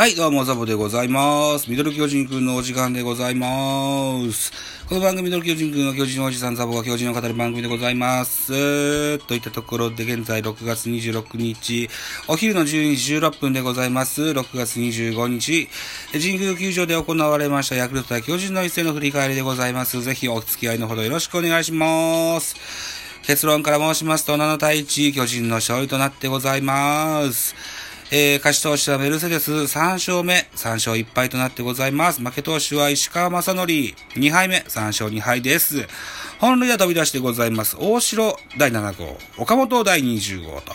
はい、どうも、ザボでございます。ミドル巨人くんのお時間でございます。この番組、ミドル巨人くんの巨人のおじさんザボが巨人を語る番組でございます。といったところで、現在6月26日、お昼の12時16分でございます。6月25日、神宮球場で行われましたヤクルト対巨人の一戦の振り返りでございます。ぜひお付き合いのほどよろしくお願いします。結論から申しますと、7対1、巨人の勝利となってございます。えー、勝ち投手はメルセデス3勝目、3勝1敗となってございます。負け投手は石川正則2敗目、3勝2敗です。本塁打飛び出してございます。大城第7号、岡本第20号と。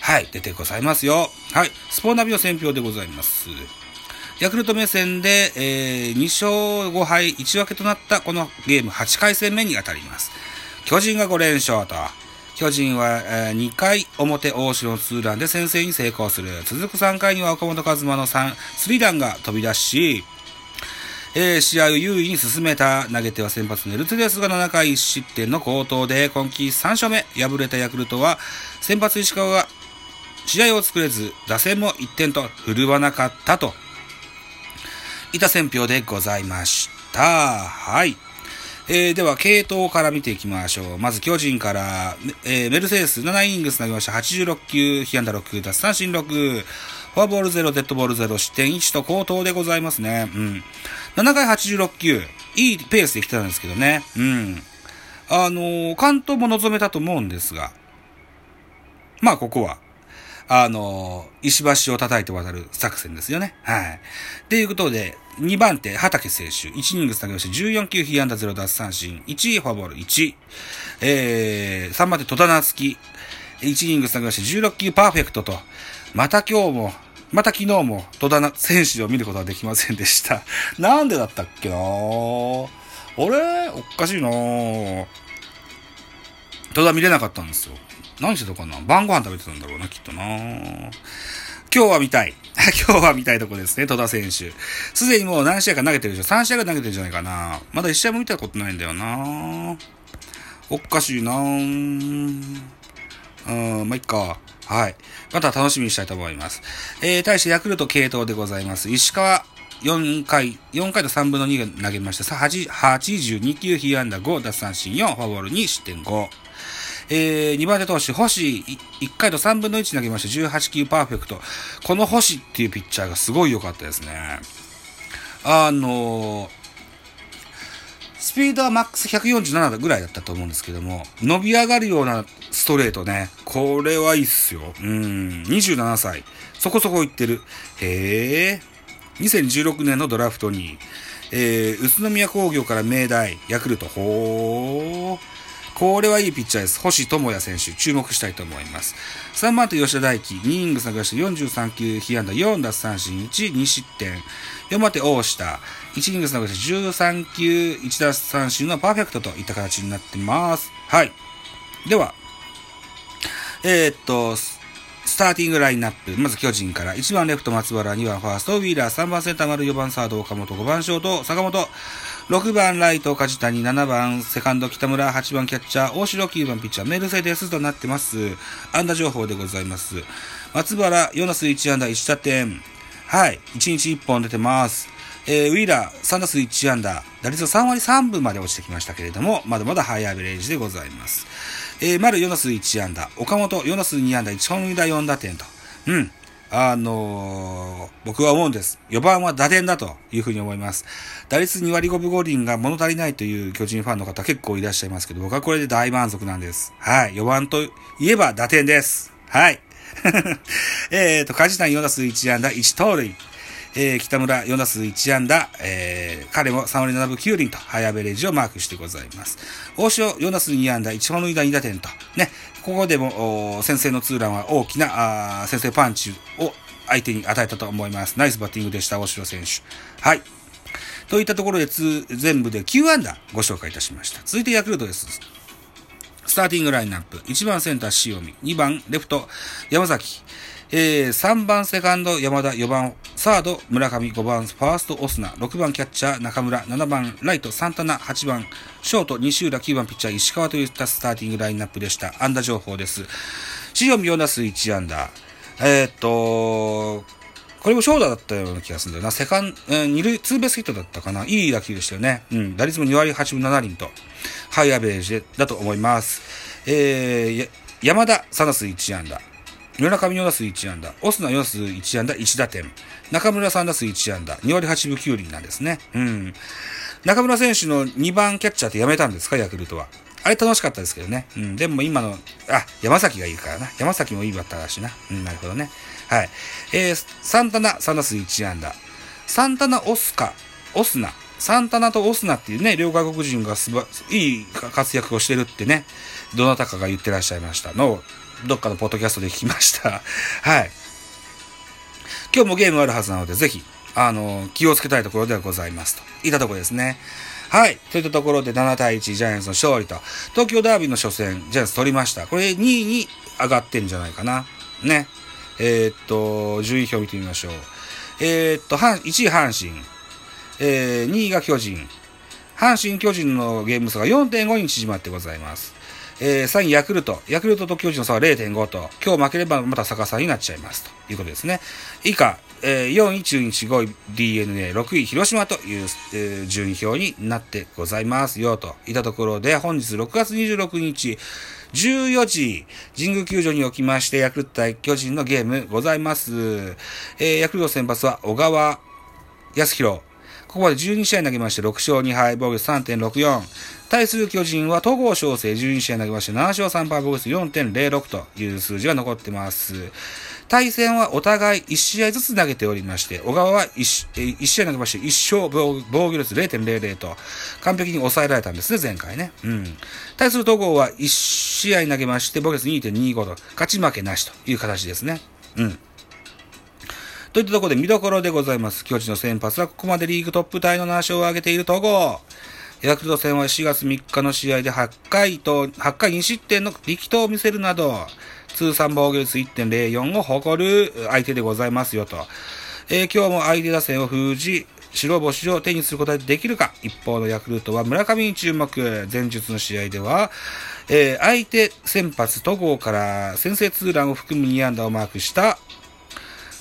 はい、出てございますよ。はい、スポーナビの選評でございます。ヤクルト目線で、えー、2勝5敗1分けとなったこのゲーム8回戦目に当たります。巨人が5連勝と。巨人は、えー2回表大城のツーランで先制に成功する。続く3回には岡本和真の3、スリーランが飛び出し、えー試合を優位に進めた投げては先発のエルツですが7回1失点の好投で今季3勝目敗れたヤクルトは先発石川が試合を作れず打線も1点と振るわなかったといった選評でございました。はい。えー、では、系統から見ていきましょう。まず、巨人から、えーメルセデス7イングス投げました。86球、被安打6、奪三振6、フォアボール0、デッドボール0、失点1と高騰でございますね。うん。7回86球、いいペースで来てたんですけどね。うん。あのー、関東も望めたと思うんですが、まあ、ここは、あの、石橋を叩いて渡る作戦ですよね。はい。ということで、2番手、畑選手、1イニング投げまして、14球、被安打0奪三振、1位、フォアボール1。えー、3番手、戸田夏樹、1イニング投げまして、16球パーフェクトと、また今日も、また昨日も戸田選手を見ることはできませんでした。なんでだったっけな？ぁ。あれ？おかしいなぁ。戸田見れなかったんですよ。何してたかな？晩ご飯食べてたんだろうな、きっとな今日は見たい。今日は見たいとこですね、戸田選手。すでにもう何試合か投げてるでしょ ?3 試合が投げてるんじゃないかなまだ1試合も見たことないんだよなおかしいなうん、まあ、いっか。はい。また楽しみにしたいと思います。えー、対してヤクルト系統でございます。石川、4回、4回と3分の2が投げました。さ8 82球、被安打5、奪三振4、フォアボール2、失点5。えー、2番手投手、星、1回と3分の1投げました。18球パーフェクト。この星っていうピッチャーがすごい良かったですね。あのースピードはマックス147ぐらいだったと思うんですけども、伸び上がるようなストレートね。これはいいっすよ。うん、27歳。そこそこいってる。へえ。2016年のドラフトに、えー、宇都宮工業から明大、ヤクルト、ほー。これはいいピッチャーです。星智也選手、注目したいと思います。3番手吉田大輝、2イニング探して43球、被安打4奪三振1、2失点。4番手大下、1イニング探して13球、1奪三振のパーフェクトといった形になってます。はい。では、えー、っと、スターティングラインナップ。まず巨人から。1番レフト松原、2番ファーストウィーラー、3番センター丸、4番サード岡本、5番ショート坂本、6番ライト梶谷、7番セカンド北村、8番キャッチャー大城、9番ピッチャーメルセデスとなってます。安打情報でございます。松原、4打数1安打1打点。はい。1日1本出てます。えー、ウィーラー、3打数1安打。打率は3割3分まで落ちてきましたけれども、まだまだハイアベレージでございます。えー、丸4打数1安打。岡本4打数2安打、1本塁打4打点と。うん。あのー僕は思うんです。4番は打点だというふうに思います。打率2割5分5厘が物足りないという巨人ファンの方結構いらっしゃいますけど、僕はこれで大満足なんです。はい。4番といえば打点です。はい。えっと、梶谷4打数1安打、1盗塁。えー、北村4打数1安打、えー、彼も3割7分9厘とハイアベレージをマークしてございます。大塩4打数2安打、1本塁打2打点と、ね、ここでも先制のツーランは大きなあ先制パンチを相手に与えたと思います。ナイスバッティングでした、大城選手。はい。といったところで、全部で9安打ご紹介いたしました。続いてヤクルトです。スターティングラインナップ。1番センター塩見。2番レフト山崎。えー、3番セカンド山田。4番サード村上。5番ファーストオスナ。6番キャッチャー中村。7番ライトサンタナ。8番ショート西浦。9番ピッチャー石川といったスターティングラインナップでした。安打情報です。塩見4打数1安打。えー、っと、これも長打だったような気がするんだよな。セカン、えー、二塁、ツーベースヒットだったかな。いい打球でしたよね。うん。打率も2割8分7厘と、ハイアベージだと思います。えー、山田、3打数1安打。村上4打数1安打。オスナ4打数1安打1打点。中村3打数1安打。2割8分9厘なんですね。うん。中村選手の2番キャッチャーってやめたんですか？ヤクルトは。あれ楽しかったですけどね。うん。でも今の、あ、山崎がいいからな。山崎もいいバッターだしな。うん、なるほどね。はい。えー、サンタナ3打数1安打。サンタナオスカ、オスナ。サンタナとオスナっていうね、両外国人がすば、いい活躍をしてるってね、どなたかが言ってらっしゃいましたの、どっかのポッドキャストで聞きました。はい。今日もゲームあるはずなので、ぜひ、あの、気をつけたいところではございますと。いったところですね。はい。といったところで7対1ジャイアンツの勝利と、東京ダービーの初戦、ジャイアンツ取りました。これ2位に上がってんじゃないかな。ね。えー、っと、順位表見てみましょう。えー、っと、1位阪神、えー、2位が巨人。阪神巨人のゲーム差が4.5に縮まってございます。えー、3位ヤクルト。ヤクルトと巨人の差は0.5と、今日負ければまた逆さになっちゃいますということですね。以下、えー、4位中日5位 DNA、6位広島という、えー、順位表になってございますよといたところで、本日6月26日、14時、神宮球場におきまして、ヤクルト対巨人のゲームございます。えー、ヤクルト先発は小川康弘。ここまで12試合投げまして6勝2敗、防御率3.64。対する巨人は戸郷翔征12試合投げまして7勝3敗、防御率4.06という数字が残ってます。対戦はお互い1試合ずつ投げておりまして、小川は 1, 1試合投げまして1勝防御率0.00と完璧に抑えられたんですね、前回ね。うん。対する戸郷は1試合投げまして防御率2.25と勝ち負けなしという形ですね。うん。といったところで見どころでございます。巨人の先発はここまでリーグトップタイの7勝を挙げている戸郷。ヤクルト戦は4月3日の試合で8回と、8回2失点の力投を見せるなど、通算防御率1.04を誇る相手でございますよと。えー、今日も相手打線を封じ、白星を手にすることができるか。一方のヤクルトは村上に注目。前述の試合では、えー、相手先発戸郷から先制ツーランを含む2安打をマークした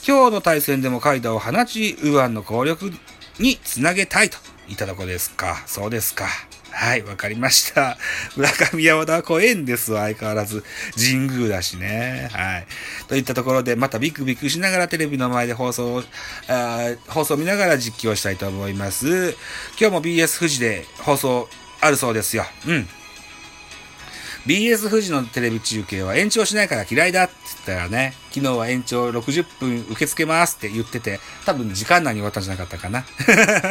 今日の対戦でも海打を放ち、右腕の攻力につなげたいといったとこですか。そうですか。はい、わかりました。村上山田は怖えんですわ、相変わらず。神宮だしね。はい。といったところで、またビクビクしながらテレビの前で放送、あ放送見ながら実況したいと思います。今日も BS 富士で放送あるそうですよ。うん。BS 富士のテレビ中継は延長しないから嫌いだって言ったらね、昨日は延長60分受け付けますって言ってて、多分時間内に終わったんじゃなかったかな。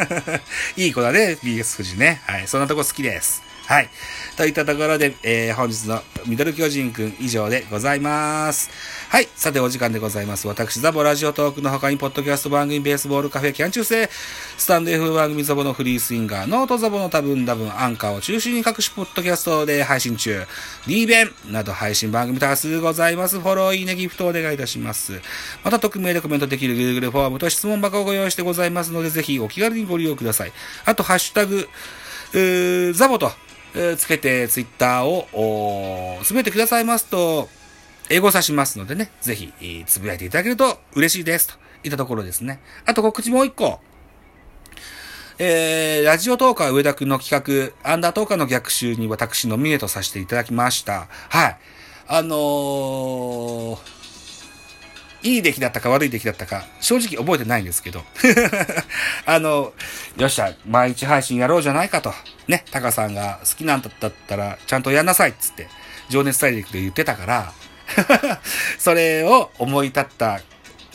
いい子だね、BS 富士ね。はい、そんなとこ好きです。はい。といったところで、えー、本日のミドル巨人くん以上でございます。はい。さて、お時間でございます。私、ザボラジオトークの他に、ポッドキャスト番組、ベースボールカフェ、キャン中世、スタンド F 番組ザボのフリースインガー、ノートザボの多分多分、アンカーを中心に各種ポッドキャストで配信中、D 弁など配信番組多数ございます。フォロー、いいね、ギフトお願いいたします。また、匿名でコメントできる Google フォームと質問箱をご用意してございますので、ぜひお気軽にご利用ください。あと、ハッシュタグ、ザボと、えつけてツイッターをつぶやいてくださいますと、英語さしますのでね、ぜひ、つぶやいていただけると嬉しいです。といったところですね。あと告知もう一個。えー、ラジオトーカー上田くんの企画、アンダートーカーの逆襲に私ノミネートさせていただきました。はい。あのー、いい出来だったか悪い出来だったか、正直覚えてないんですけど。あの、よっしゃ、毎日配信やろうじゃないかと。ね、タカさんが好きなんだったら、ちゃんとやんなさいっつって、情熱大陸で言ってたから、それを思い立った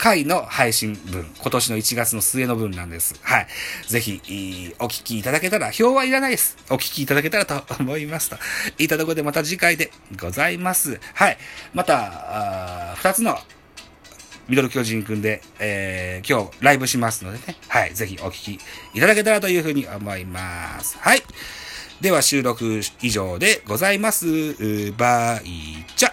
回の配信分、今年の1月の末の分なんです。はい。ぜひ、お聞きいただけたら、表はいらないです。お聞きいただけたらと思いますと。いたところでまた次回でございます。はい。また、二つのミドル巨人くんで、えー、今日ライブしますのでね。はい。ぜひお聴きいただけたらというふうに思います。はい。では収録以上でございます。バイチャ